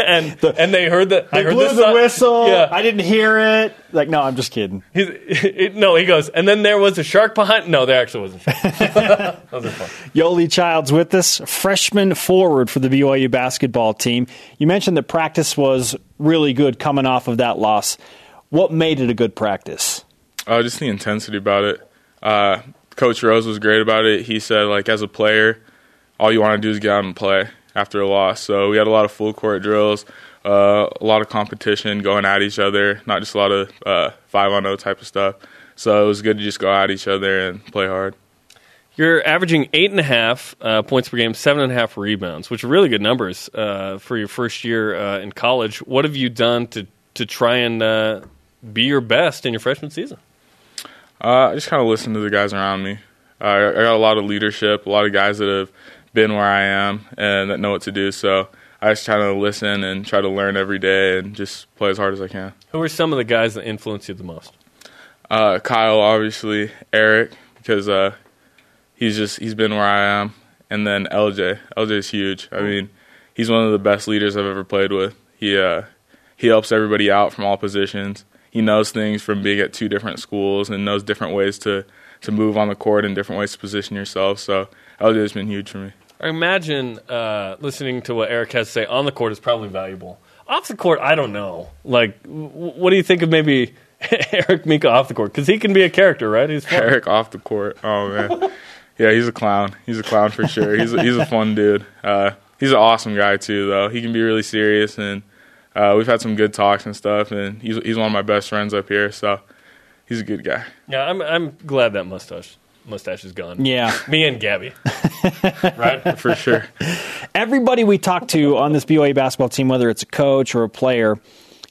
and the, and they heard that they I heard blew the whistle. Yeah. I didn't hear it. Like, no, I'm just kidding. He's, it, no, he goes, and then there was a shark behind. No, there actually wasn't. Those are fun. Yoeli Childs with us, freshman forward for the BYU basketball team. You mentioned that practice was really good coming off of that loss. What made it a good practice? Uh, just the intensity about it. Uh, Coach Rose was great about it. He said, like, as a player, all you want to do is get out and play after a loss. So we had a lot of full court drills, uh, a lot of competition going at each other, not just a lot of uh, five on zero type of stuff. So it was good to just go at each other and play hard. You're averaging eight and a half uh, points per game, seven and a half rebounds, which are really good numbers uh, for your first year uh, in college. What have you done to to try and uh, be your best in your freshman season? I just kind of listen to the guys around me. I got a lot of leadership, a lot of guys that have been where I am and that know what to do. So I just try to listen and try to learn every day and just play as hard as I can. Who are some of the guys that influence you the most? Uh, Kyle, obviously, Eric, because uh, he's just he's been where I am, and then LJ. LJ is huge. I mean, he's one of the best leaders I've ever played with. He uh, he helps everybody out from all positions. He knows things from being at two different schools and knows different ways to to move on the court and different ways to position yourself. So LJ has been huge for me. I imagine uh, listening to what Eric has to say on the court is probably valuable. Off the court, I don't know. Like, w- what do you think of maybe Eric Mika off the court? Because he can be a character, right? He's fun. Eric off the court. Oh man, yeah, he's a clown. He's a clown for sure. He's a, he's a fun dude. Uh, he's an awesome guy too, though. He can be really serious, and uh, we've had some good talks and stuff. And he's he's one of my best friends up here, so he's a good guy. Yeah, I'm, I'm glad that mustache mustache is gone. Yeah. Me and Gabby. right? For sure. Everybody we talk to on this BYU basketball team, whether it's a coach or a player,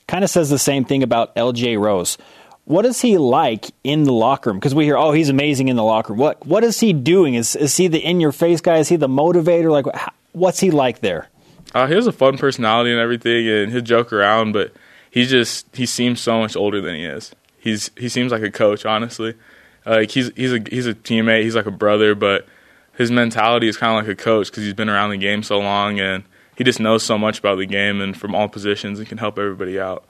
kind of says the same thing about LJ Rose. What is he like in the locker room? Because we hear, oh, he's amazing in the locker room. What What is he doing? Is is he the in your face guy? Is he the motivator? Like, what's he like there? Uh, he has a fun personality and everything, and he'll joke around, but he just he seems so much older than he is. He's he seems like a coach, honestly. Like he's he's a he's a teammate. He's like a brother, but his mentality is kind of like a coach because he's been around the game so long and he just knows so much about the game and from all positions and can help everybody out.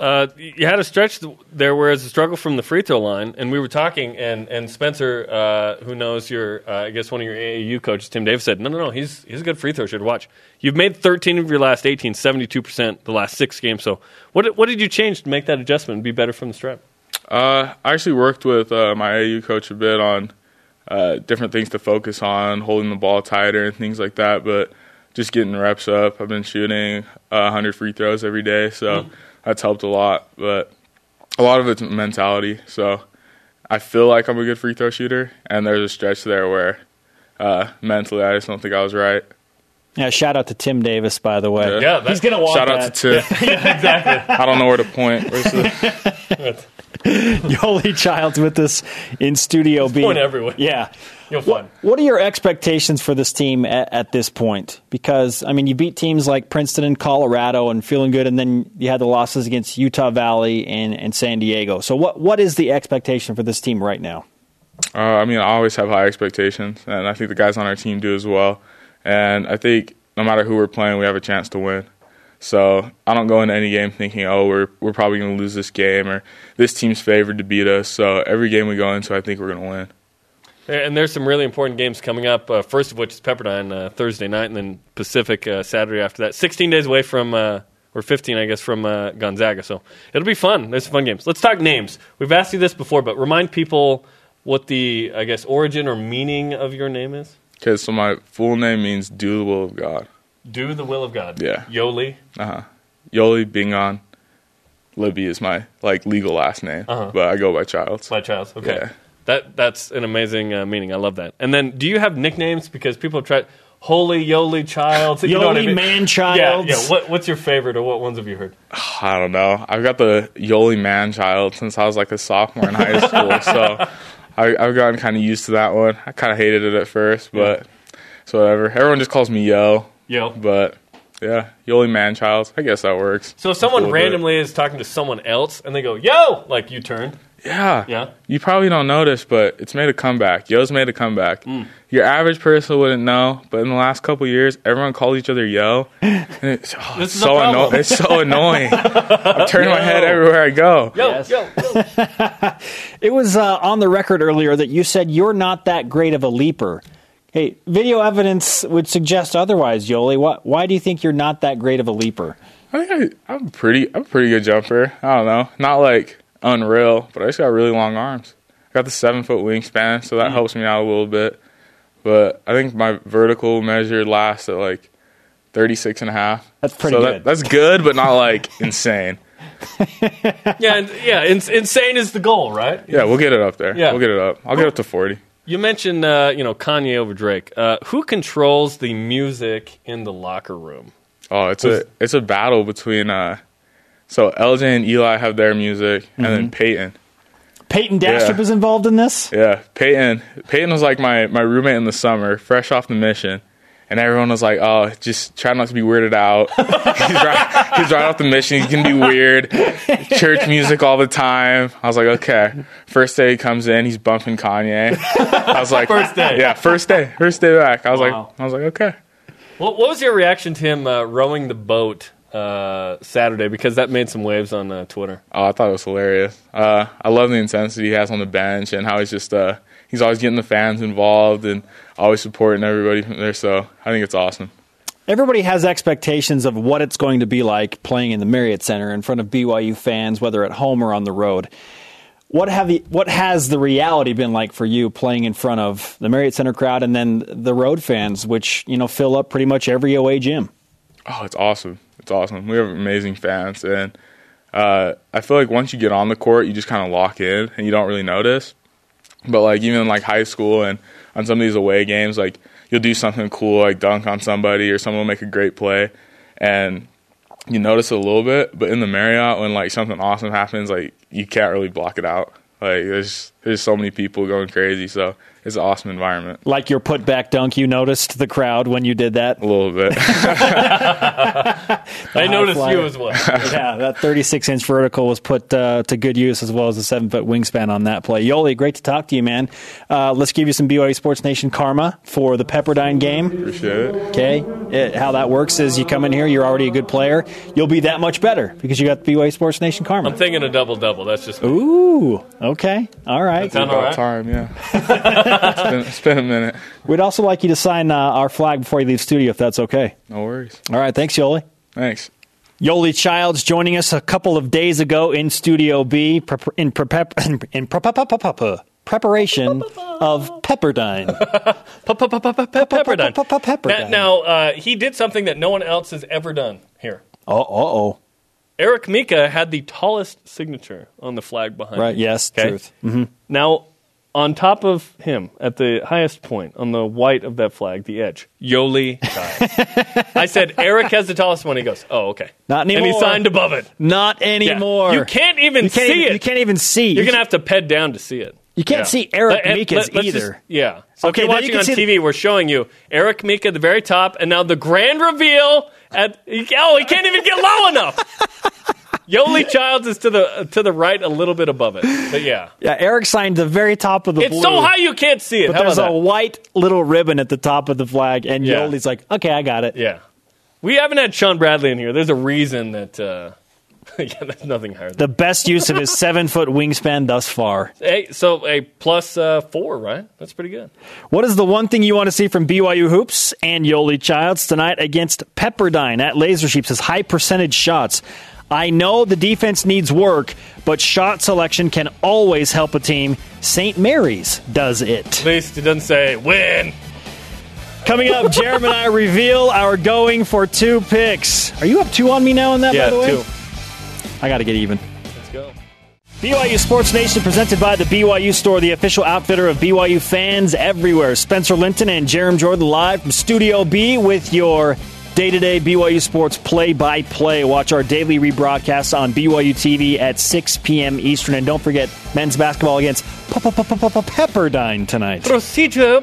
Uh, you had a stretch there where it's a struggle from the free throw line, and we were talking, and and Spencer, uh, who knows your, uh, I guess one of your AAU coaches, Tim Davis, said, no, no, no, he's he's a good free throw shooter. Watch, you've made 13 of your last 18, 72 percent the last six games. So what what did you change to make that adjustment and be better from the stripe? Uh, I actually worked with uh, my AAU coach a bit on uh, different things to focus on, holding the ball tighter and things like that. But just getting reps up. I've been shooting uh, 100 free throws every day, so Mm-hmm. That's helped a lot. But a lot of it's mentality. So I feel like I'm a good free throw shooter, and there's a stretch there where uh, mentally I just don't think I was right. Yeah, shout out to Tim Davis, by the way. Yeah. Yeah, He's gonna want Shout that. out to Tim. exactly. I don't know where to point. Where's the, Yoeli Childs with us in Studio B. point everywhere. Yeah. You'll find. What are your expectations for this team at, at this point? Because I mean, you beat teams like Princeton and Colorado, and feeling good, and then you had the losses against Utah Valley and, and San Diego. So, what what is the expectation for this team right now? Uh, I mean, I always have high expectations, and I think the guys on our team do as well. And I think no matter who we're playing, we have a chance to win. So I don't go into any game thinking, oh, we're we're probably going to lose this game or this team's favored to beat us. So every game we go into, I think we're going to win. And there's some really important games coming up. Uh, first of which is Pepperdine uh, Thursday night, and then Pacific uh, Saturday after that. 16 days away from, uh, or 15, I guess, from uh, Gonzaga. So it'll be fun. There's some fun games. Let's talk names. We've asked you this before, but remind people what the, I guess, origin or meaning of your name is. Okay, so my full name means do the will of God. Do the will of God. Yeah. Yoli. Uh huh. Yoli Bingon. Libby is my like legal last name, Uh-huh. but I go by Childs. My Childs. Okay. Yeah. That that's an amazing uh, meaning. I love that. And then, do you have nicknames? Because people have tried Holy Yoli Child. You know what I Yoli mean? Man Yeah, Childs. yeah. What, what's your favorite, or what ones have you heard? I don't know. I've got the Yoli man child since I was like a sophomore in high school, so I, I've gotten kind of used to that one. I kind of hated it at first, but it's whatever. Everyone just calls me Yo, Yo. but yeah, Yoli man child. I guess that works. So if someone A little bit. randomly is talking to someone else and they go, "Yo," like you turn, yeah, Yeah. You probably don't notice, but it's made a comeback. Yo's made a comeback. Mm. Your average person wouldn't know, but in the last couple years, everyone calls each other Yo. And it's, oh, This it's is so problem. annoying. It's so annoying. I'm turning my head everywhere I go. yo, Yes. yo, yo. It was uh, on the record earlier that you said you're not that great of a leaper. Hey, video evidence would suggest otherwise, Yoeli. What, why do you think you're not that great of a leaper? I think I, I'm pretty. I'm a pretty good jumper. I don't know, not like unreal, but I just got really long arms. I got the seven foot wingspan, so that Mm. helps me out a little bit. But I think my vertical measure lasts at like 36 and a half. That's pretty so good. That, that's good, but not like insane. yeah, yeah. Ins- insane is the goal, right? Yeah, we'll get it up there. Yeah. We'll get it up. I'll get up to 40. You mentioned, uh, you know, Kanye over Drake. Uh, who controls the music in the locker room? Oh, it's a it's a battle between uh, so LJ and Eli have their music, and Mm-hmm. then Payton. Payton Dastrup Yeah. is involved in this? Yeah, Payton. Payton was like my, my roommate in the summer, fresh off the mission, and everyone was like, "Oh, just try not to be weirded out." he's, right, he's right off the mission. He can be weird. Church music all the time. I was like, "Okay." First day he comes in, he's bumping Kanye. I was like, First day. yeah, first day, first day back." I was Wow. like, "I was like, okay." What, what was your reaction to him uh, rowing the boat uh, Saturday? Because that made some waves on uh, Twitter. Oh, I thought it was hilarious. Uh, I love the intensity he has on the bench and how he's just uh, he's always getting the fans involved and always supporting everybody from there. So I think it's awesome. Everybody has expectations of what it's going to be like playing in the Marriott Center in front of BYU fans, whether at home or on the road. What have the, what has the reality been like for you playing in front of the Marriott Center crowd and then the road fans, which you know fill up pretty much every OA gym? Oh, it's awesome. It's awesome. We have amazing fans, and uh, I feel like once you get on the court, you just kind of lock in and you don't really notice. But like even in like high school and on some of these away games, like you'll do something cool, like dunk on somebody or someone will make a great play, and you notice it a little bit. But in the Marriott, when like something awesome happens, like you can't really block it out. Like there's there's so many people going crazy, so it's an awesome environment. Like your putback dunk, you noticed the crowd when you did that. A little bit. I noticed flyer. you as well. yeah, that 36 inch vertical was put uh, to good use as well as the seven foot wingspan on that play. Yoeli, great to talk to you, man. Uh, let's give you some BYU Sports Nation karma for the Pepperdine game. Appreciate it. Okay, It- how that works is you come in here, you're already a good player. You'll be that much better because you got the BYU Sports Nation karma. I'm thinking a double double. That's just Ooh, okay, all right. Sound About all right? time, yeah. it's, been, it's been a minute. We'd also like you to sign uh, our flag before you leave studio, if that's okay. No worries. All right, thanks, Yoeli. Thanks. Yoeli Childs joining us a couple of days ago in Studio B in, prep- in preparation of Pepperdine. Pepperdine. Pepperdine. Now, uh, he did something that no one else has ever done here. Oh, oh, Eric Mika had the tallest signature on the flag behind. Right, him. yes, Okay? truth. hmm Now, on top of him, at the highest point, on the white of that flag, the edge, Yoeli. I said, Eric has the tallest one. He goes, oh, okay. Not anymore. And he signed above it. Not Yeah. anymore. You can't even You can't see even, it. You can't even see. You're going to have to ped down to see it. You can't Yeah. see Eric and Mika's let's either. just- yeah. So Okay, if you're then you watching on TV, we're showing you Eric Mika at the very top, and now the grand reveal at oh, he can't even get low enough. Yoeli Childs is to the to the right, a little bit above it, but yeah, Yeah, Eric signed the very top of the it's blue. so high you can't see it. But How there's a that? white little ribbon at the top of the flag, and Yeah. Yoeli's like, okay, I got it. Yeah, we haven't had Shawn Bradley in here. There's a reason that. Uh, yeah, there's nothing higher. Than The best use of his seven foot wingspan thus far. Hey, so a plus uh, four, right? That's pretty good. What is the one thing you want to see from BYU Hoops and Yoeli Childs tonight against Pepperdine at Laser Sheep says high percentage shots. I know the defense needs work, but shot selection can always help a team. St. Mary's does it. At least it doesn't say win. Coming up, Jarom and I reveal our going for two picks. Are you up two on me now on that, Yeah, by the way? two. I got to get even. Let's go. BYU Sports Nation presented by the BYU Store, the official outfitter of BYU fans everywhere. Spencer Linton and Jarom Jordan live from Studio B with your day to day BYU Sports play by play. Watch our daily rebroadcasts on BYU TV at 6 p.m. Eastern. And don't forget men's basketball against Pepperdine tonight. Procedure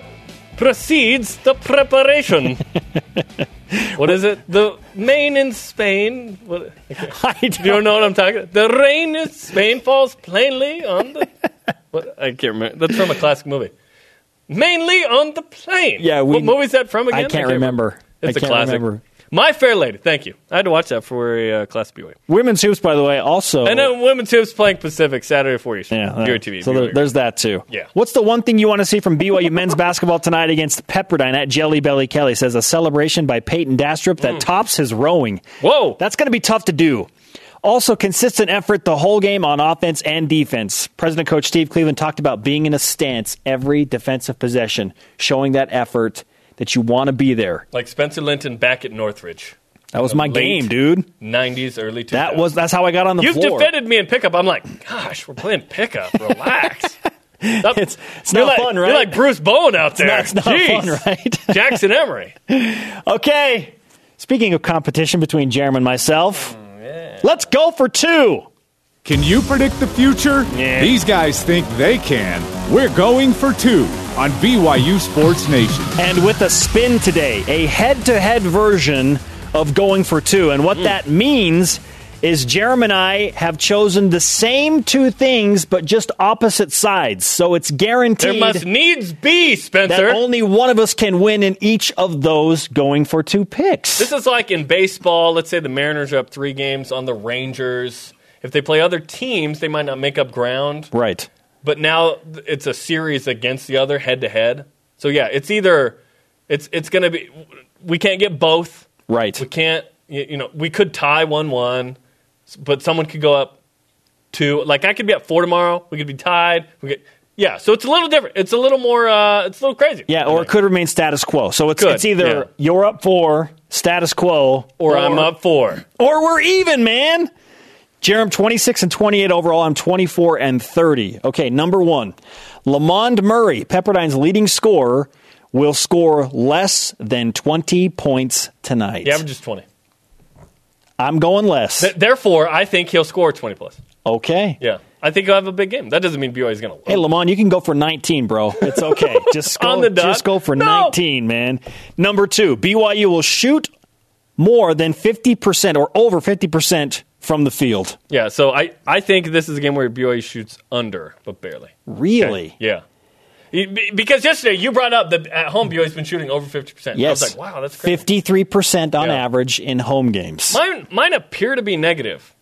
precedes the preparation. what is it? The main in Spain. What, I you don't know what I'm talking. about? The rain in Spain falls plainly on the. What I can't remember. That's from a classic movie. Mainly on the plane. Yeah, we- what movie is that from again? I can't remember. It's I a can't classic. remember. My Fair Lady. Thank you. I had to watch that for a uh, class B. Women's hoops, by the way, also. And then women's hoops playing Pacific Saturday 4 Eastern. Yeah, BYU TV. So there, there's that too. Yeah. What's the one thing you want to see from BYU men's basketball tonight against Pepperdine at Jelly Belly Kelly says a celebration by Payton Dastrup that tops his rowing. Whoa. That's going to be tough to do. Also, consistent effort the whole game on offense and defense. President Coach Steve Cleveland talked about being in a stance every defensive possession, showing that effort that you want to be there. like Spencer Linton back at Northridge. That was my game, dude. 90s, early 2000s. That was that's how I got on the floor. You've floor. defended me in pickup. I'm like, gosh, we're playing pickup. Relax. Stop- It's- it's you're not like, fun, You're like Bruce Bowen out there. That's not Jeez. fun, right? Jackson Emery. Okay. Speaking of competition between Jarom and myself, Mm, let's go for two. Can you predict the future? Yeah. These guys think they can. We're going for two. on BYU Sports Nation. And with a spin today, a head to head version of going for two. And what mm. that means is Jarom and I have chosen the same two things, but just opposite sides. So it's guaranteed There must needs be, Spencer. that only one of us can win in each of those going for two picks. This is like in baseball. Let's say the Mariners are up three games on the Rangers. If they play other teams, they might not make up ground. right. But now it's a series against the other, head to head. So yeah, it's either it's it's going to be. We can't get both. Right. We can't. You know, we could tie one one, but someone could go up two. Like I could be up four tomorrow. We could be tied. We could. Yeah, so it's a little different. It's a little more. Uh, it's a little crazy. Yeah, or it could remain status quo. So it's Could, it's either yeah. you're up four, status quo, or I'm up four. or we're even, man. Jarom 26 and 28 overall. I'm 24 and 30. Okay, number one, Lamond Murray, Pepperdine's leading scorer, will score less than 20 points tonight. The average is twenty. I'm going less. Th- therefore, I think he'll score twenty plus. okay. Yeah, I think he'll have a big game. That doesn't mean BYU is going to. Win. Hey, Lamond, you can go for 19, bro. It's okay. Just go, On the dot. just go for No. 19, man. Number two, BYU will shoot more than 50% or over 50% from the field. Yeah, so I, I think this is a game where BYU shoots under, but barely. Really? Yeah. Because yesterday you brought up that at home BYU's been shooting over 50%. Yes. I was like, wow, that's crazy. 53% on Yeah. average in home games. Mine, mine appear to be negative.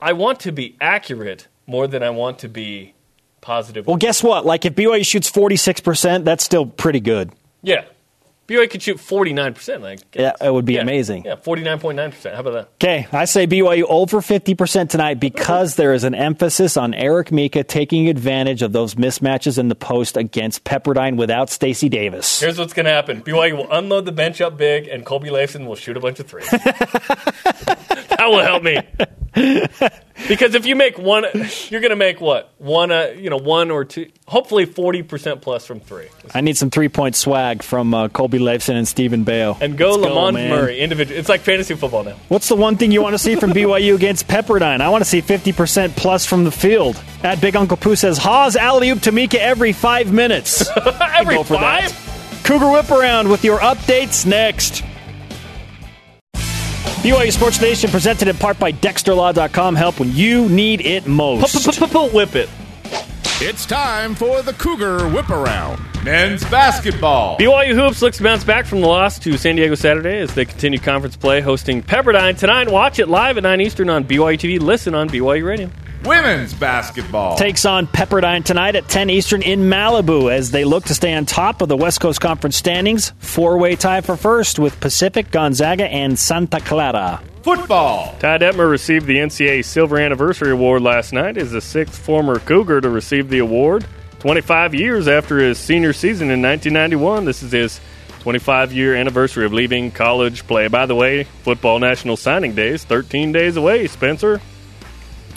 I want to be accurate more than I want to be positive. well, guess what? Like if BYU shoots 46%, that's still pretty good. yeah. BYU could shoot 49%. Like, Yeah, it would be yeah, amazing. Yeah, 49.9%. How about that? Okay, I say BYU over 50% tonight because there is an emphasis on Eric Mika taking advantage of those mismatches in the post against Pepperdine without Stacy Davis. Here's what's going to happen BYU will unload the bench up big, and Colby Leifson will shoot a bunch of threes. that will help me. because if you make one, you're going to make what? One, uh, you know, one or two, hopefully 40% plus from three. I need some three point swag from uh, Colby Leifson and Steven Beo. And go Let's Lamond man. Murray, individual. It's like fantasy football now. What's the one thing you want to see from BYU against Pepperdine? I want to see 50% plus from the field. At Big Uncle Pooh says, Haws alley oop to Mika every five minutes. Every go for five? that. Cougar Whip Around with your updates next. BYU Sports Nation presented in part by DexterLaw.com. Help when you need it most. Whip it. It's time for the Cougar Whip Around. Men's basketball. BYU Hoops looks to bounce back from the loss to San Diego Saturday as they continue conference play, hosting Pepperdine tonight. Watch it live at 9 Eastern on BYU TV. Listen on BYU Radio. Women's basketball. takes on Pepperdine tonight at 10 Eastern in Malibu as they look to stay on top of the West Coast Conference standings. Four way tie for first with Pacific, Gonzaga, and Santa Clara. Football. Ty Detmer received the NCAA Silver Anniversary Award last night as the sixth former Cougar to receive the award. 25 years after his senior season in 1991, this is his 25 year anniversary of leaving college play. By the way, football national signing day is 13 days away, Spencer.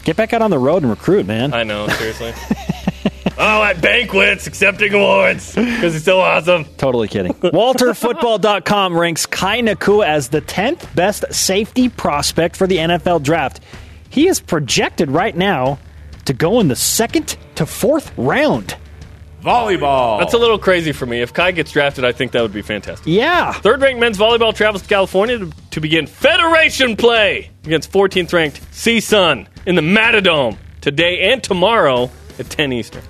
Get back out on the road and recruit, man. I know, seriously. oh, at banquets, accepting awards because he's so awesome. Totally kidding. WalterFootball.com ranks Kai Nacua as the 10th best safety prospect for the NFL draft. He is projected right now to go in the second to fourth round. Volleyball. That's a little crazy for me. If Kai gets drafted, I think that would be fantastic. Yeah. Third ranked men's volleyball travels to California to, to begin Federation play against 14th ranked CSUN in the Matadome today and tomorrow at 10 Eastern.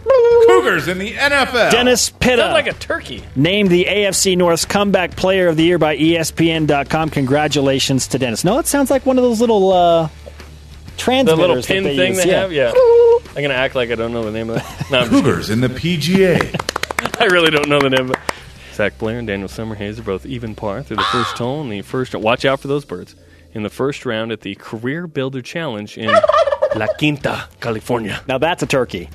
Cougars in the NFL. Dennis Pitta. Sounds like a turkey. named the AFC North's Comeback Player of the Year by ESPN.com. Congratulations to Dennis. No, it sounds like one of those little uh, The transmitters. little that pin they thing use. they have? Yeah. I'm going to act like I don't know the name of that. No, Cougars in the PGA. I really don't know the name of it. Zach Blair and Daniel Summerhays are both even par through the first hole in the first. Watch out for those birds. In the first round at the Career Builder Challenge in La Quinta, California. Now that's a turkey.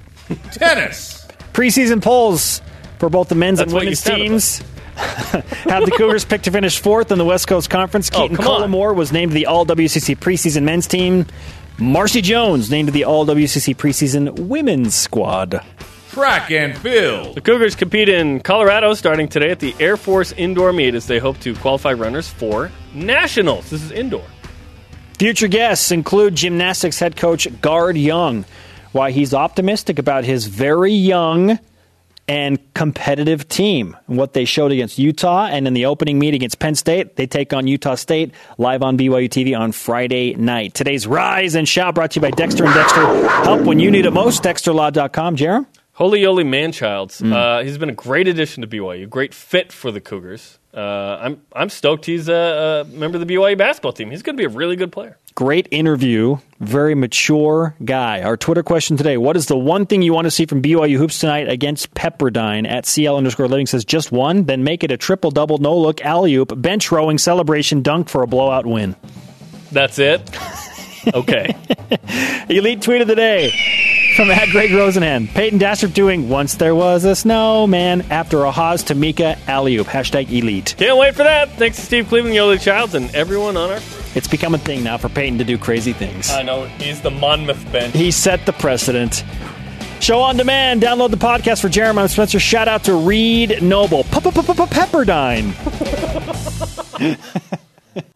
Tennis. Preseason polls for both the men's That's and women's teams have the Cougars picked to finish fourth in the West Coast Conference. Oh, Keaton come on. Was named the All WCC preseason men's team. Marcy Jones named to the All WCC preseason women's squad. Track and field. The Cougars compete in Colorado starting today at the Air Force Indoor Meet as they hope to qualify runners for Nationals. This is indoor. Future guests include gymnastics head coach Guard Young. Why he's optimistic about his very young and competitive team. What they showed against Utah and in the opening meet against Penn State, they take on Utah State live on BYU TV on Friday night. Today's Rise and Shout brought to you by Dexter and Dexter. Help when you need it most. DexterLaw.com. Jarom? Holy Holy Manchilds. Uh, he's been a great addition to BYU, great fit for the Cougars. Uh, I'm I'm stoked he's a, a member of the BYU basketball team. He's going to be a really good player. Great interview. Very mature guy. Our Twitter question today What is the one thing you want to see from BYU Hoops tonight against Pepperdine? At CL underscore living says just one, then make it a triple double, no look, alley oop, bench rowing celebration, dunk for a blowout win. That's it. Okay. Elite tweet of the day from at Greg Rosenhan. Payton Dastrup doing Once There Was a Snowman after a Haws to Mika alley oop. Hashtag elite. Can't wait for that. Thanks to Steve Cleveland, Yoeli Childs, and everyone on our. It's become a thing now for Payton to do crazy things. I know he's the Monmouth bench. He set the precedent. Show on demand. Download the podcast for Jeremiah Spencer. Shout out to Reed Noble. Pepperdine.